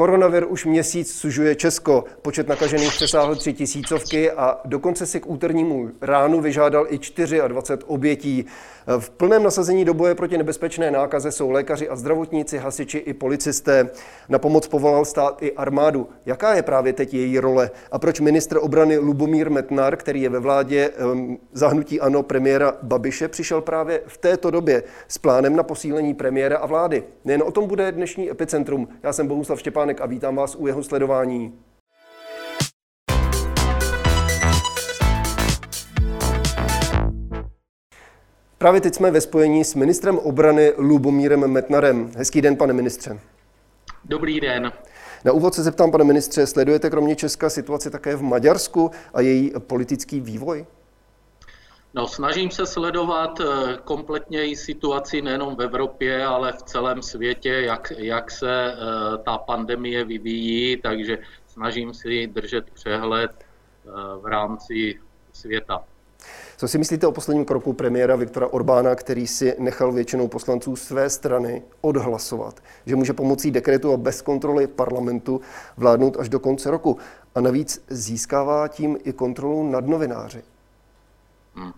Koronavir už měsíc sužuje Česko. Počet nakažených přesáhl tři tisícovky a dokonce si k úternímu ránu vyžádal i 24 obětí. V plném nasazení do boje proti nebezpečné nákaze jsou lékaři a zdravotníci, hasiči i policisté. Na pomoc povolal stát i armádu. Jaká je právě teď její role? A proč ministr obrany Lubomír Metnar, který je ve vládě zahnutí ANO premiéra Babiše, přišel právě v této době s plánem na posílení premiéra a vlády? Nejen o tom bude dnešní epicentrum. Já jsem Bohuslav Štěpánek a vítám vás u jeho sledování. Právě teď jsme ve spojení s ministrem obrany Lubomírem Metnarem. Hezký den, pane ministře. Dobrý den. Na úvod se zeptám, pane ministře, sledujete kromě Česka situaci také v Maďarsku a její politický vývoj? No, snažím se sledovat eh, kompletně i situaci nejenom v Evropě, ale v celém světě, jak, jak se uh, ta pandemie vyvíjí, takže snažím si držet přehled uh, v rámci světa. Co si myslíte o posledním kroku premiéra Viktora Orbána, který si nechal většinou poslanců své strany odhlasovat, že může pomocí dekretu a bez kontroly parlamentu vládnout až do konce roku a navíc získává tím i kontrolu nad novináři? Hmm.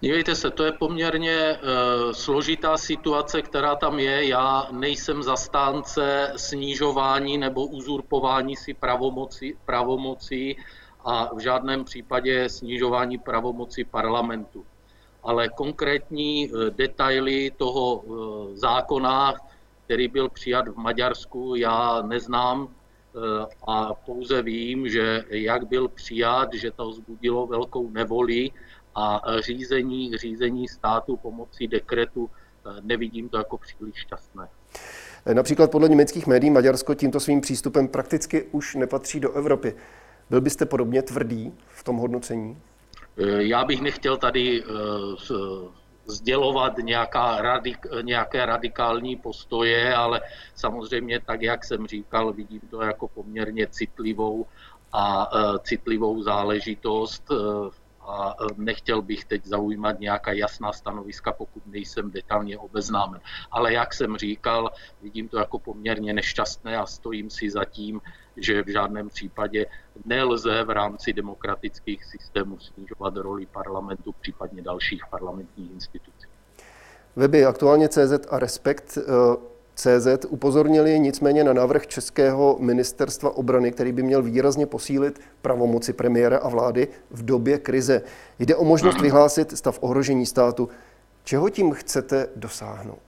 Dívejte se, to je poměrně uh, složitá situace, která tam je. Já nejsem zastánce snižování nebo uzurpování si pravomocí, pravomocí a v žádném případě snižování pravomoci parlamentu. Ale konkrétní eh, detaily toho eh, zákona, který byl přijat v Maďarsku, já neznám a pouze vím, že jak byl přijat, že to vzbudilo velkou nevoli a řízení, řízení státu pomocí dekretu nevidím to jako příliš šťastné. Například podle německých médií Maďarsko tímto svým přístupem prakticky už nepatří do Evropy. Byl byste podobně tvrdý v tom hodnocení? Eh, já bych nechtěl tady sdělovat nějaká radik, nějaké radikální postoje, ale samozřejmě tak, jak jsem říkal, vidím to jako poměrně citlivou a citlivou záležitost a nechtěl bych teď zaujímat nějaká jasná stanoviska, pokud nejsem detailně obeznámen. Ale jak jsem říkal, vidím to jako poměrně nešťastné a stojím si za tím, že v žádném případě nelze v rámci demokratických systémů snižovat roli parlamentu, případně dalších parlamentních institucí. Weby aktuálně CZ a Respekt eh, CZ upozornili nicméně na návrh Českého ministerstva obrany, který by měl výrazně posílit pravomoci premiéra a vlády v době krize. Jde o možnost vyhlásit stav ohrožení státu. Čeho tím chcete dosáhnout?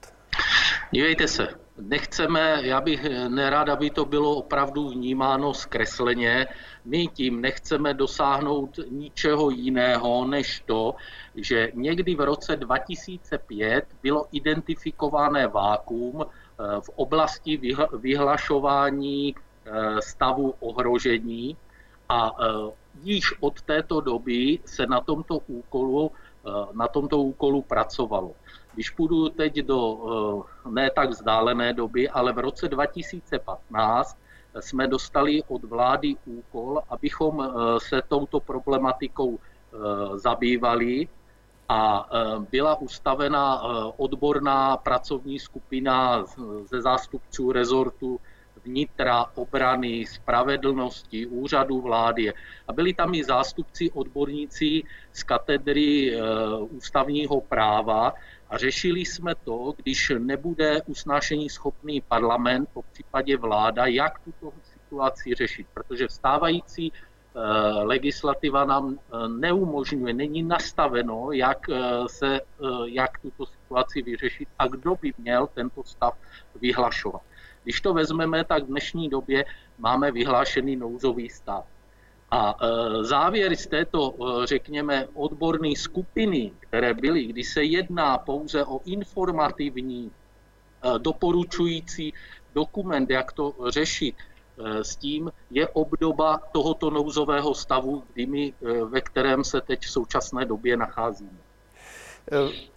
Dívejte se, nechceme, já bych nerad, aby to bylo opravdu vnímáno zkresleně. My tím nechceme dosáhnout ničeho jiného, než to, že někdy v roce 2005 bylo identifikované vákuum eh, v oblasti vyhlašování eh, stavu ohrožení a eh, již od této doby se na tomto úkolu, na tomto úkolu pracovalo. Když půjdu teď do eh, ne tak vzdálené doby, ale v roce 2015 jsme dostali od vlády úkol, abychom eh, se touto problematikou eh, zabývali a byla ustavena odborná pracovní skupina ze zástupců rezortu vnitra, obrany, spravedlnosti, úřadu vlády. A byli tam i zástupci odborníci z katedry ústavního práva, a řešili jsme to, když nebude usnášení schopný parlament, po případě vláda, jak tuto situaci řešit. Protože vstávající eh, legislativa nám eh, neumožňuje, není nastaveno, jak, eh, se, jak tuto situaci vyřešit a kdo by měl tento stav vyhlašovat. Když to vezmeme, tak v dnešní době máme vyhlášený nouzový stav. A závěr z této, řekněme, odborné skupiny, které byly, kdy se jedná pouze o informativní, doporučující dokument, jak to řešit, s tím je obdoba tohoto nouzového stavu, kdy my, ve kterém se teď v současné době nacházíme.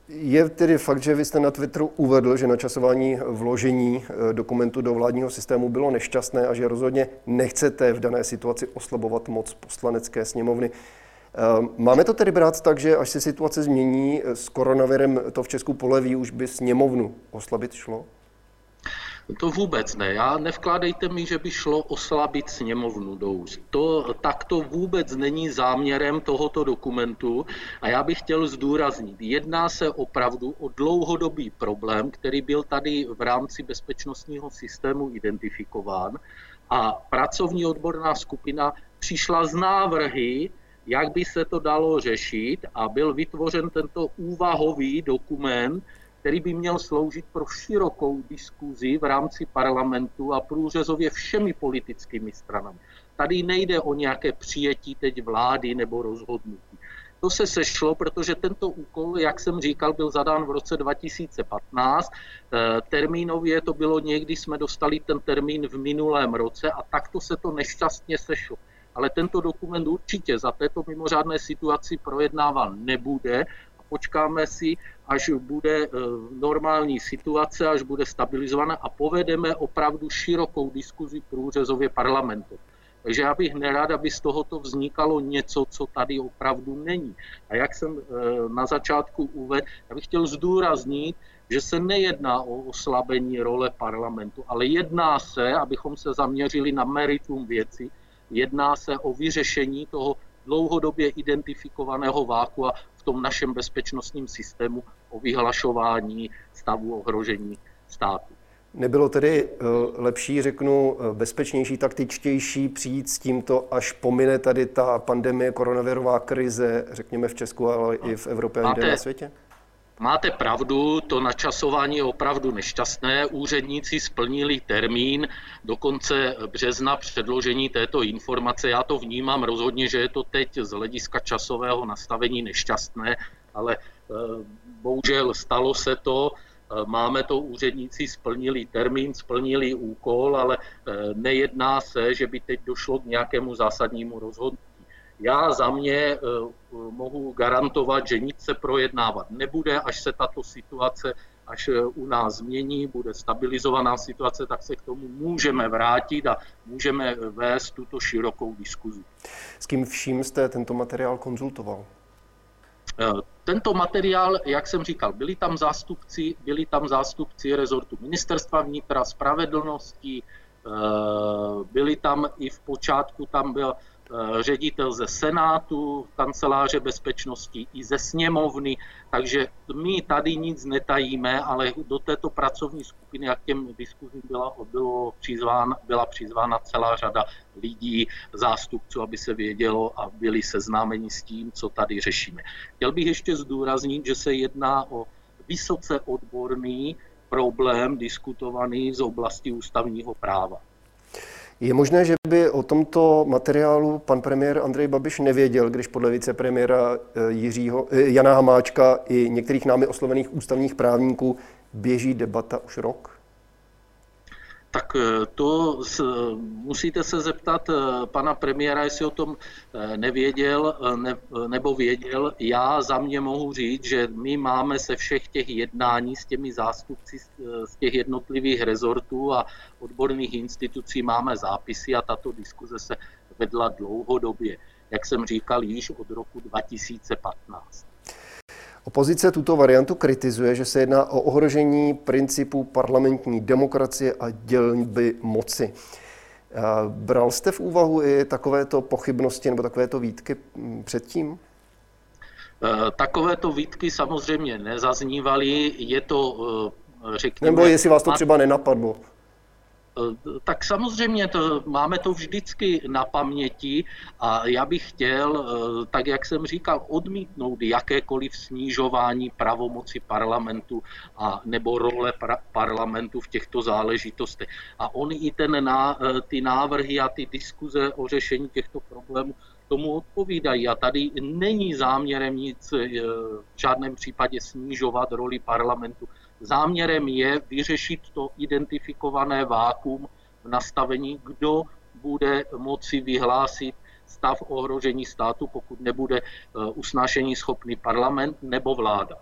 Je tedy fakt, že vy jste na Twitteru uvedl, že načasování vložení eh, dokumentu do vládního systému bylo nešťastné a že rozhodně nechcete v dané situaci oslabovat moc poslanecké sněmovny. Eh, máme to tedy brát tak, že až se situace změní eh, s koronavirem, to v Česku poleví, už by sněmovnu oslabit šlo? To vůbec ne. Já nevkládejte mi, že by šlo oslabit sněmovnu do úst. To, tak to vůbec není záměrem tohoto dokumentu a já bych chtěl zdůraznit, jedná se opravdu o dlouhodobý problém, který byl tady v rámci bezpečnostního systému identifikován a pracovní odborná skupina přišla z návrhy, jak by se to dalo řešit a byl vytvořen tento úvahový dokument, který by měl sloužit pro širokou diskuzi v rámci parlamentu a průřezově všemi politickými stranami. Tady nejde o nějaké přijetí teď vlády nebo rozhodnutí. To se sešlo, protože tento úkol, jak jsem říkal, byl zadán v roce 2015. Eh, termínově to bylo někdy, jsme dostali ten termín v minulém roce a takto se to nešťastně sešlo. Ale tento dokument určitě za této mimořádné situaci projednáván nebude počkáme si, až bude eh, normální situace, až bude stabilizovaná a povedeme opravdu širokou diskuzi průřezově parlamentu. Takže já bych nerad, aby z tohoto vznikalo něco, co tady opravdu není. A jak jsem eh, na začátku uvedl, já bych chtěl zdůraznit, že se nejedná o oslabení role parlamentu, ale jedná se, abychom se zaměřili na meritum věci, jedná se o vyřešení toho dlouhodobě identifikovaného váku a v tom našem bezpečnostním systému o vyhlašování stavu ohrožení státu. Nebylo tedy eh, lepší, řeknu, eh, bezpečnější, taktičtější přijít s tímto, až pomine tady ta pandemie, koronavirová krize, řekněme v Česku, ale i v Evropě a jinde na světě? Máte pravdu, to načasování je opravdu nešťastné. Úředníci splnili termín do konce března předložení této informace. Já to vnímám rozhodně, že je to teď z hlediska časového nastavení nešťastné, ale eh, bohužel stalo se to. Eh, máme to, úředníci splnili termín, splnili úkol, ale eh, nejedná se, že by teď došlo k nějakému zásadnímu rozhodnutí. Já za mě eh, mohu garantovat, že nic se projednávat nebude, až se tato situace až eh, u nás změní, bude stabilizovaná situace, tak se k tomu můžeme vrátit a můžeme vést tuto širokou diskuzi. S kým vším jste tento materiál konzultoval? Eh, tento materiál, jak jsem říkal, byli tam zástupci, byli tam zástupci rezortu ministerstva vnitra, spravedlnosti, byli tam i v počátku, tam byl Eh, ředitel ze Senátu, kanceláře bezpečnosti i ze sněmovny, takže my tady nic netajíme, ale do této pracovní skupiny a k těm diskuzím byla, bylo přizván, byla přizvána celá řada lidí, zástupců, aby se vědělo a byli seznámeni s tím, co tady řešíme. Chtěl bych ještě zdůraznit, že se jedná o vysoce odborný problém diskutovaný z oblasti ústavního práva. Je možné, že by o tomto materiálu pan premiér Andrej Babiš nevěděl, když podle vicepremiéra eh, Jiřího, eh, Jana Hamáčka i některých námi oslovených ústavních právníků běží debata už rok? Tak eh, to musíte se zeptat eh, pana premiéra, jestli o tom eh, nevěděl ne, nebo věděl. Já za mě mohu říct, že my máme se všech těch jednání s těmi zástupci z těch jednotlivých rezortů a odborných institucí máme zápisy a tato diskuze se vedla dlouhodobě, jak jsem říkal, již od roku 2015. Opozice tuto variantu kritizuje, že se jedná o ohrožení principů parlamentní demokracie a dělby moci. Bral jste v úvahu i takovéto pochybnosti nebo takovéto výtky předtím? E, takovéto výtky samozřejmě nezaznívaly. Je to, e, řekněme... Nebo jestli vás to třeba nenapadlo? Eh, tak samozřejmě to, máme to vždycky na paměti a já bych chtěl, eh, tak jak jsem říkal, odmítnout jakékoliv snižování pravomoci parlamentu a nebo role pra, parlamentu v těchto záležitostech. A oni i ten, ná, eh, ty návrhy a ty diskuze o řešení těchto problémů tomu odpovídají. A tady není záměrem nic v žádném případě snižovat roli parlamentu. Záměrem je vyřešit to identifikované vákum v nastavení, kdo bude moci vyhlásit stav ohrožení státu, pokud nebude eh, usnášení schopný parlament nebo vláda.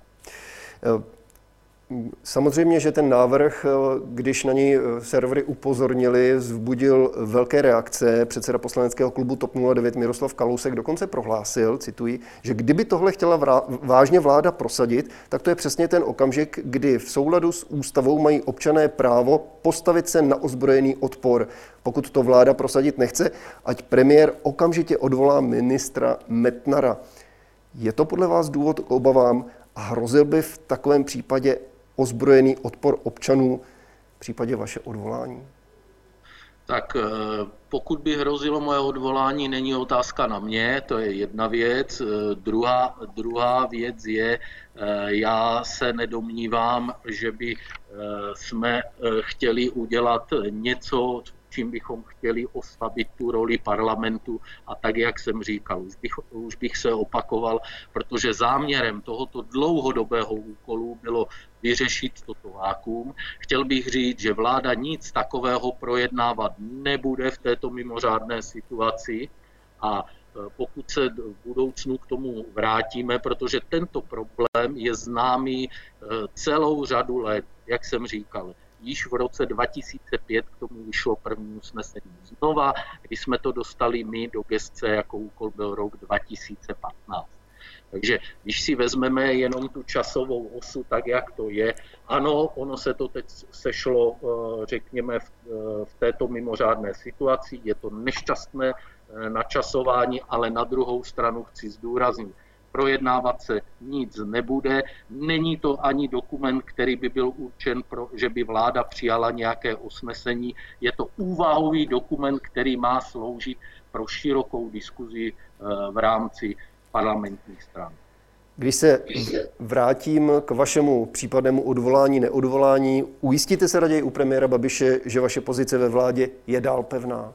Samozřejmě, že ten návrh, eh, když na něj eh, servery upozornili, vzbudil velké reakce. Předseda poslaneckého klubu TOP 09 Miroslav Kalousek dokonce prohlásil, cituji, že kdyby tohle chtěla vážně vláda prosadit, tak to je přesně ten okamžik, kdy v souladu s ústavou mají občané právo postavit se na ozbrojený odpor. Pokud to vláda prosadit nechce, ať premiér okamžitě odvolá ministra Metnara. Je to podle vás důvod k obavám a hrozil by v takovém případě ozbrojený odpor občanů v případě vaše odvolání? Tak eh, pokud by hrozilo moje odvolání, není otázka na mě, to je jedna věc. Eh, druhá, druhá věc je, eh, já se nedomnívám, že by jsme chtěli udělat něco, čím bychom chtěli oslabit tu roli parlamentu a tak, jak jsem říkal, už bych, už bych se opakoval, protože záměrem tohoto dlouhodobého úkolu bylo vyřešit toto vákuum. Chtěl bych říct, že vláda nic takového projednávat nebude v této mimořádné situaci a e, pokud se v budoucnu k tomu vrátíme, protože tento problém je známý e, celou řadu let, jak jsem říkal. Již v roce 2005 k tomu vyšlo první usnesení znova, kdy jsme to dostali my do gestce, jako úkol byl rok 2015. Takže když si vezmeme jenom tu časovou osu, tak jak to je, ano, ono se to teď sešlo, eh, řekněme, v, eh, v této mimořádné situaci, je to nešťastné eh, načasování, ale na druhou stranu chci zdůraznit, projednávat se nic nebude. Není to ani dokument, který by byl určen pro, že by vláda přijala nějaké usnesení. Je to úvahový dokument, který má sloužit pro širokou diskuzi v rámci parlamentních stran. Když se vrátím k vašemu případnému odvolání, neodvolání, ujistíte se raději u premiéra Babiše, že vaše pozice ve vládě je dál pevná?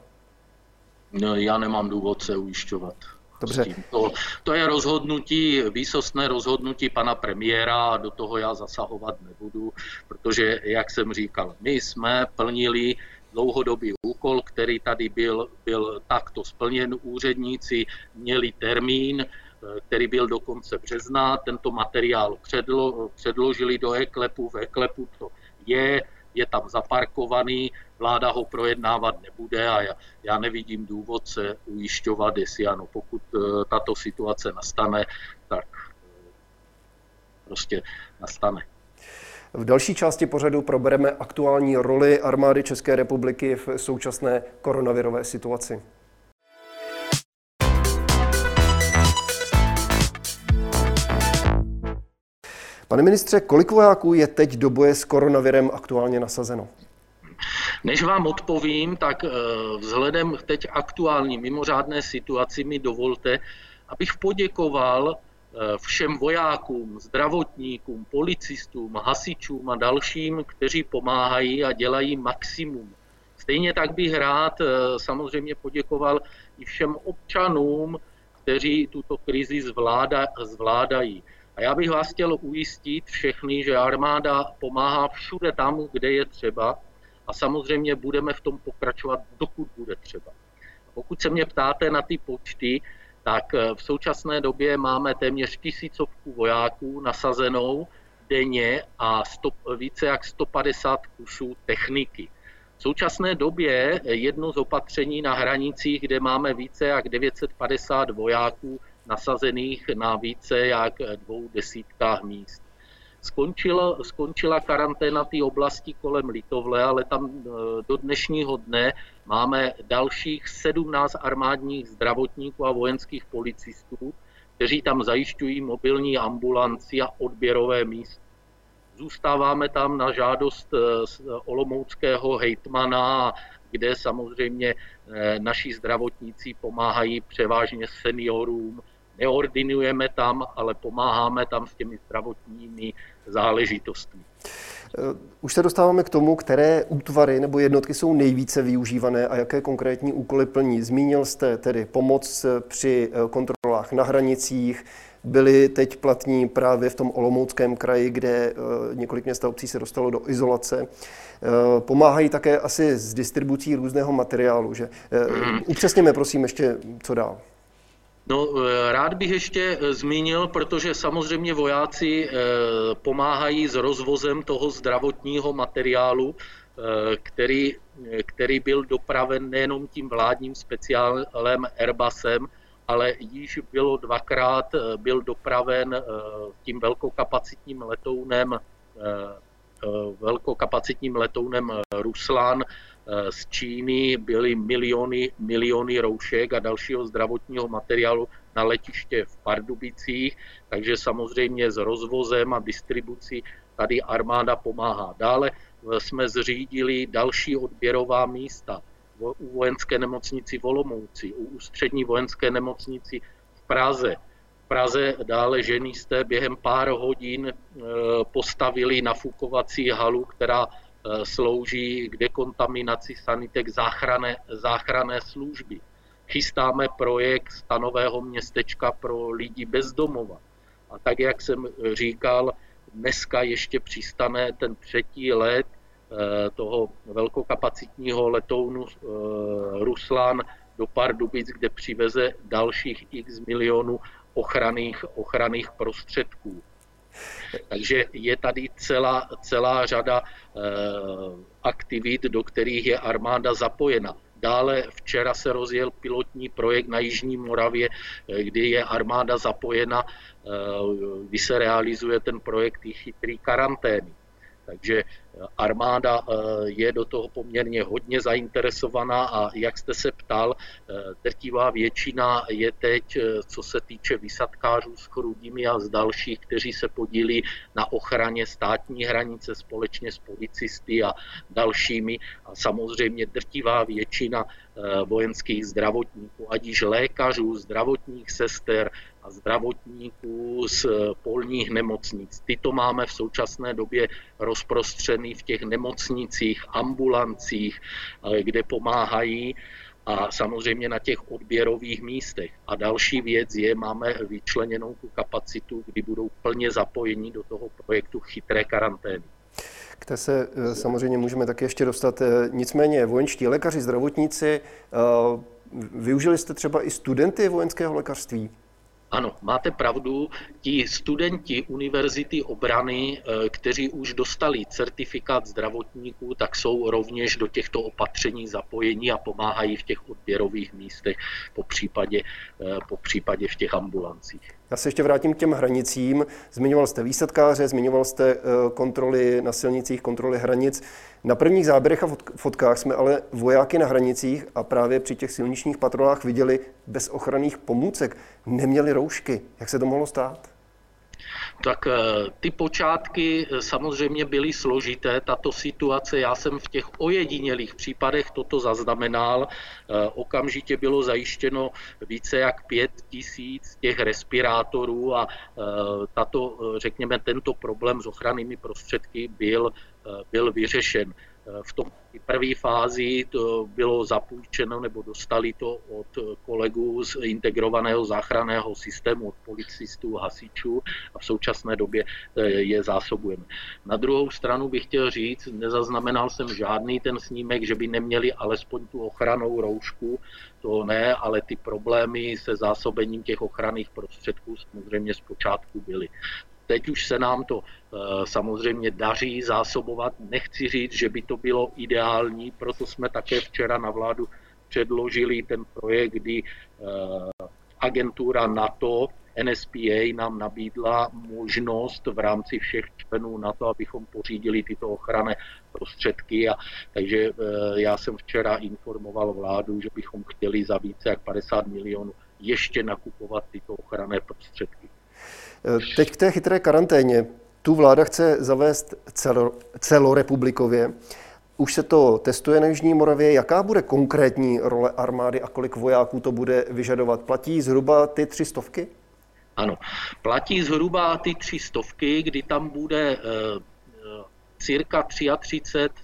No, já nemám důvod se ujišťovat. Dobře. To, to je rozhodnutí, výsostné rozhodnutí pana premiéra a do toho já zasahovat nebudu, protože, jak jsem říkal, my jsme plnili dlouhodobý úkol, který tady byl, byl takto splněn. Úředníci měli termín, který byl do konce března. Tento materiál předlo, předložili do eklepu, v eklepu to je, je tam zaparkovaný, vláda ho projednávat nebude a já, já nevidím důvod se ujišťovat, jestli ano, pokud eh, tato situace nastane, tak eh, prostě nastane. V další části pořadu probereme aktuální roli armády České republiky v současné koronavirové situaci. Pane ministře, kolik vojáků je teď do boje s koronavirem aktuálně nasazeno? Než vám odpovím, tak eh, vzhledem k teď aktuální mimořádné situaci mi dovolte, abych poděkoval eh, všem vojákům, zdravotníkům, policistům, hasičům a dalším, kteří pomáhají a dělají maximum. Stejně tak bych rád eh, samozřejmě poděkoval i všem občanům, kteří tuto krizi zvláda, zvládají. A já bych vás chtěl ujistit všechny, že armáda pomáhá všude tam, kde je třeba a samozřejmě budeme v tom pokračovat, dokud bude třeba. Pokud se mě ptáte na ty počty, tak eh, v současné době máme téměř tisícovku vojáků nasazenou denně a stop, více jak 150 kusů techniky. V současné době jedno z opatření na hranicích, kde máme více jak 950 vojáků, nasazených na více jak dvou desítkách míst. Skončila, skončila karanténa té oblasti kolem Litovle, ale tam e, do dnešního dne máme dalších 17 armádních zdravotníků a vojenských policistů, kteří tam zajišťují mobilní ambulanci a odběrové místo. Zůstáváme tam na žádost e, olomouckého hejtmana, kde samozřejmě naši zdravotníci pomáhají převážně seniorům, neordinujeme tam, ale pomáháme tam s těmi zdravotními záležitostmi. Eh, už se dostáváme k tomu, které útvary nebo jednotky jsou nejvíce využívané a jaké konkrétní úkoly plní. Zmínil jste tedy pomoc při eh, kontrolách na hranicích, byly teď platní právě v tom Olomouckém kraji, kde eh, několik měst a obcí se dostalo do izolace. Pomáhají také asi s distribucí různého materiálu. Že? Mhm. Upřesněme prosím ještě, co dál. No, rád bych ještě zmínil, protože samozřejmě vojáci pomáhají s rozvozem toho zdravotního materiálu, který, který byl dopraven nejenom tím vládním speciálem Airbusem, ale již bylo dvakrát byl dopraven tím velkokapacitním letounem velkokapacitním letounem Ruslan z Číny byly miliony, miliony roušek a dalšího zdravotního materiálu na letiště v Pardubicích, takže samozřejmě s rozvozem a distribucí tady armáda pomáhá. Dále jsme zřídili další odběrová místa u vojenské nemocnici v Olomouci, u ústřední vojenské nemocnici v Praze. V Praze dále ženisté během pár hodin e, postavili nafukovací halu, která slouží k dekontaminaci sanitek záchranné, záchranné služby. Chystáme projekt stanového městečka pro lidi bezdomova. A tak, jak jsem říkal, dneska ještě přistane ten třetí let Eh, toho velkokapacitního letounu eh, Ruslan do Pardubic, kde přiveze dalších x milionů ochranných, ochranných prostředků. Takže je tady celá, celá řada eh, aktivit, do kterých je armáda zapojena. Dále včera se rozjel pilotní projekt na Jižní Moravě, kdy je armáda zapojena, kdy se realizuje ten projekt chytrý karantény. Takže armáda eh, je do toho poměrně hodně zainteresovaná a jak jste se ptal, eh, drtivá většina je teď, eh, co se týče vysadkářů s chrudimi a z dalších, kteří se podílí na ochraně státní hranice společně s policisty a dalšími a samozřejmě drtivá většina vojenských zdravotníků, ať již lékařů, zdravotních sester, a zdravotníků z polních nemocnic. Tyto máme v současné době rozprostřený v těch nemocnicích, ambulancích, kde pomáhají a samozřejmě na těch odběrových místech. A další věc je, máme vyčleněnou tu kapacitu, kdy budou plně zapojeni do toho projektu chytré karantény. K té se eh, samozřejmě můžeme také ještě dostat. Eh, nicméně vojenští lékaři, zdravotníci, eh, využili jste třeba i studenty vojenského lékařství? Ano, máte pravdu. Ti studenti Univerzity obrany, eh, kteří už dostali certifikát zdravotníků, tak jsou rovněž do těchto opatření zapojení a pomáhají v těch odběrových místech, po případě, eh, po případě v těch ambulancích. Já se ještě vrátím k těm hranicím. Zmiňoval jste výsadkáře, zmiňoval jste eh, kontroly na silnicích, kontroly hranic. Na prvních záběrech a fotkách jsme ale vojáky na hranicích a právě při těch silničních patrolách viděli bez ochranných pomůcek. Neměli roušky. Jak se to mohlo stát? Tak eh, ty počátky eh, samozřejmě byly složité. Tato situace, já jsem v těch ojedinělých případech toto zaznamenal. Eh, okamžitě bylo zajištěno více jak pět tisíc těch respirátorů a tato, řekněme, tento problém s ochrannými prostředky byl, byl vyřešen. V tom první fázi to bylo zapůjčeno nebo dostali to od kolegů z integrovaného záchranného systému, od policistů, hasičů a v současné době eh, je zásobujeme. Na druhou stranu bych chtěl říct, nezaznamenal jsem žádný ten snímek, že by neměli alespoň tu ochranou roušku, to ne, ale ty problémy se zásobením těch ochranných prostředků samozřejmě zpočátku byly. Teď už se nám to eh, samozřejmě daří zásobovat. Nechci říct, že by to bylo ideální, proto jsme také včera na vládu předložili ten projekt, kdy eh, agentura NATO NSPA nám nabídla možnost v rámci všech členů na to, abychom pořídili tyto ochranné prostředky. A, takže eh, já jsem včera informoval vládu, že bychom chtěli za více jak 50 milionů ještě nakupovat tyto ochranné prostředky. Teď k té chytré karanténě. Tu vláda chce zavést celo, celorepublikově. Už se to testuje na Jižní Moravě. Jaká bude konkrétní role armády a kolik vojáků to bude vyžadovat? Platí zhruba ty tři stovky? Ano, platí zhruba ty tři stovky, kdy tam bude eh, cirka 33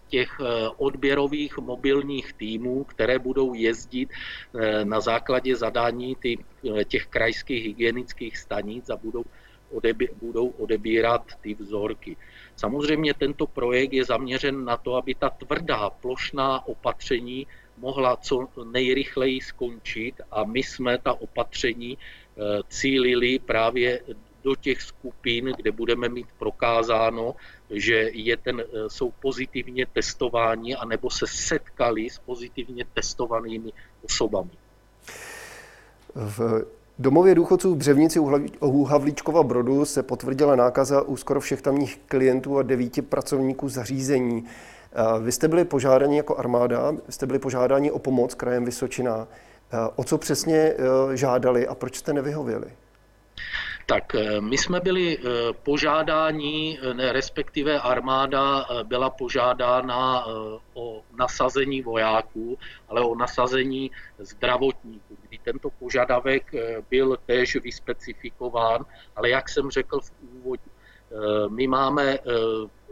těch eh, odběrových mobilních týmů, které budou jezdit eh, na základě zadání těch krajských hygienických stanic a budou odebí, budou odebírat ty vzorky. Samozřejmě tento projekt je zaměřen na to, aby ta tvrdá plošná opatření mohla co nejrychleji skončit a my jsme ta opatření cílili právě do těch skupin, kde budeme mít prokázáno, že je ten, jsou pozitivně testováni anebo se setkali s pozitivně testovanými osobami. V domově důchodců v Břevnici u Havlíčkova Brodu se potvrdila nákaza u skoro všech tamních klientů a devíti pracovníků zařízení. Vy jste byli požádáni jako armáda, jste byli požádáni o pomoc krajem Vysočina. O co přesně eh, žádali a proč jste nevyhověli? Tak eh, my jsme byli eh, požádáni, ne, respektive armáda byla požádána o nasazení vojáků, ale o nasazení zdravotníků, kdy tento požadavek byl též vyspecifikován, ale jak jsem řekl v úvodu, my máme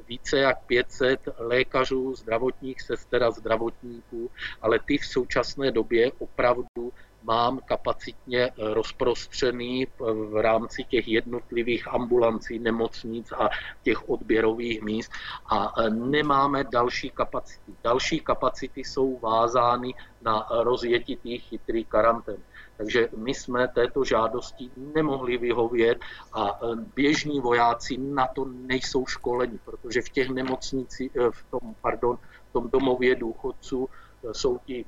více jak 500 lékařů, zdravotních sester a zdravotníků, ale ty v současné době opravdu mám kapacitně rozprostřený v rámci těch jednotlivých ambulancí, nemocnic a těch odběrových míst a nemáme další kapacity. Další kapacity jsou vázány na rozjetitý chytrý karantén. Takže my jsme této žádosti nemohli vyhovět a běžní vojáci na to nejsou školeni, protože v těch nemocnici, v tom, pardon, v tom domově důchodců jsou ti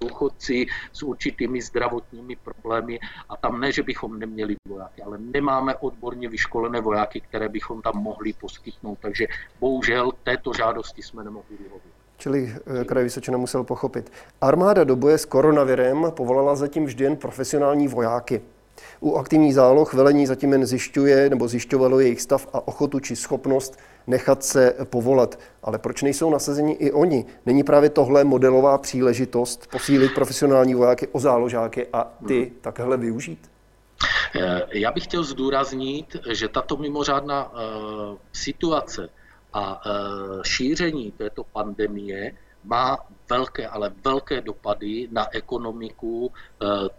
důchodci s určitými zdravotními problémy a tam ne, že bychom neměli vojáky, ale nemáme odborně vyškolené vojáky, které bychom tam mohli poskytnout, takže bohužel této žádosti jsme nemohli vyhovět čili eh, kraj Vysočina musel pochopit. Armáda do boje s koronavirem povolala zatím vždy jen profesionální vojáky. U aktivních záloh velení zatím jen zjišťuje nebo zjišťovalo jejich stav a ochotu či schopnost nechat se povolat. Ale proč nejsou nasazeni i oni? Není právě tohle modelová příležitost posílit profesionální vojáky o záložáky a ty hmm. takhle využít? Eh, já bych chtěl zdůraznit, že tato mimořádná uh, situace a e, šíření této pandemie má velké, ale velké dopady na ekonomiku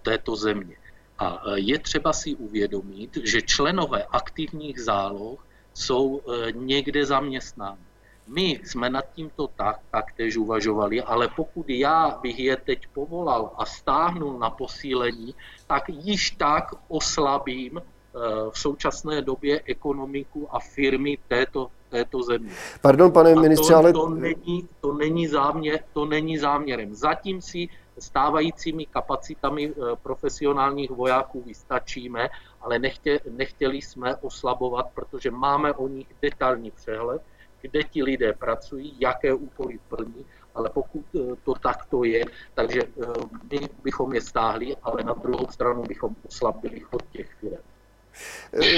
této země. A je třeba si uvědomit, že členové aktivních záloh jsou někde zaměstnáni. My jsme nad tímto tak, taktéž uvažovali, ale pokud já bych je teď povolal a stáhnul na posílení, tak již tak oslabím v současné době ekonomiku a firmy této této země. Pardon, pane ministře, ale... To není, to, není záměr, to není záměrem. Zatím si stávajícími kapacitami eh, profesionálních vojáků vystačíme, ale nechtě, nechtěli jsme oslabovat, protože máme o nich detailní přehled, kde ti lidé pracují, jaké úkoly plní, ale pokud eh, to takto je, takže eh, my bychom je stáhli, ale na druhou stranu bychom oslabili chod těch firm.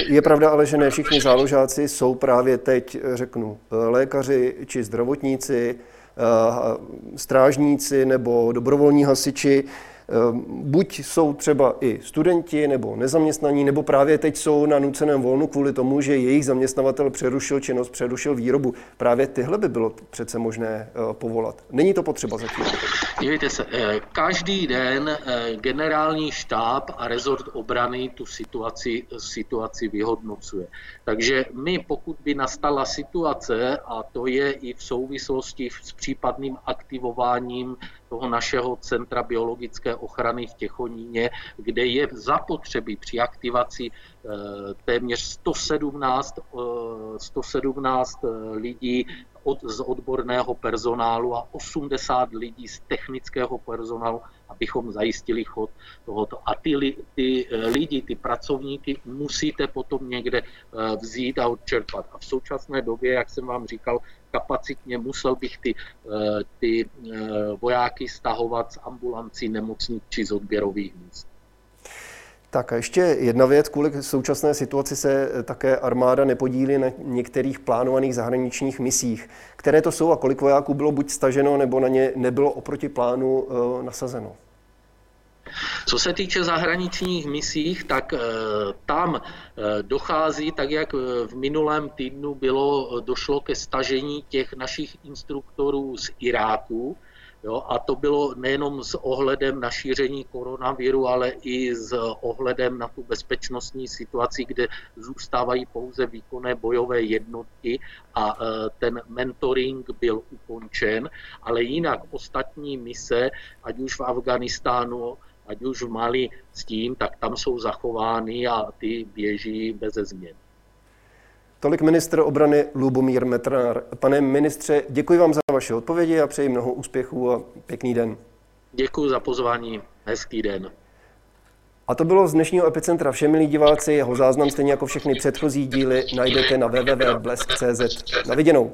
Je pravda ale, že ne všichni záložáci jsou právě teď, řeknu, lékaři či zdravotníci, eh, strážníci nebo dobrovolní hasiči. Ehm, buď jsou třeba i studenti nebo nezaměstnaní, nebo právě teď jsou na nuceném volnu kvůli tomu, že jejich zaměstnavatel přerušil činnost, přerušil výrobu. Právě tyhle by bylo přece možné eh, povolat. Není to potřeba zatím. Dívejte se, eh, každý den eh, generální štáb a rezort obrany tu situaci, situaci vyhodnocuje. Takže my, pokud by nastala situace, a to je i v souvislosti s případným aktivováním toho našeho centra biologické ochrany v Těchoníně, kde je zapotřebí při aktivaci eh, téměř 117, 117 eh, eh, lidí od, z odborného personálu a 80 lidí z technického personálu, abychom zajistili chod tohoto. A ty, ty lidi, ty pracovníky musíte potom někde vzít a odčerpat. A v současné době, jak jsem vám říkal, kapacitně musel bych ty, eh, ty eh, vojáky stahovat z ambulancí, nemocnic či z odběrových míst. Tak a ještě jedna věc, kvůli současné situaci se také armáda nepodílí na některých plánovaných zahraničních misích. Které to jsou a kolik vojáků bylo buď staženo, nebo na ně nebylo oproti plánu eh, nasazeno? Co se týče zahraničních misích, tak eh, tam eh, dochází, tak jak v minulém týdnu bylo, došlo ke stažení těch našich instruktorů z Iráku, Jo, a to bylo nejenom s ohledem na šíření koronaviru, ale i s ohledem na tu bezpečnostní situaci, kde zůstávají pouze výkonné bojové jednotky a e, ten mentoring byl ukončen, ale jinak ostatní mise, ať už v Afganistánu, ať už v Mali s tím, tak tam jsou zachovány a ty běží bez změn. Tolik ministr obrany Lubomír Metrár. Pane ministře, děkuji vám za vaše odpovědi a přeji mnoho úspěchů a pěkný den. Děkuji za pozvání. Hezký den. A to bylo z dnešního Epicentra vše, milí diváci. Jeho záznam, stejně jako všechny předchozí díly, najdete na www.blesk.cz. Na viděnou.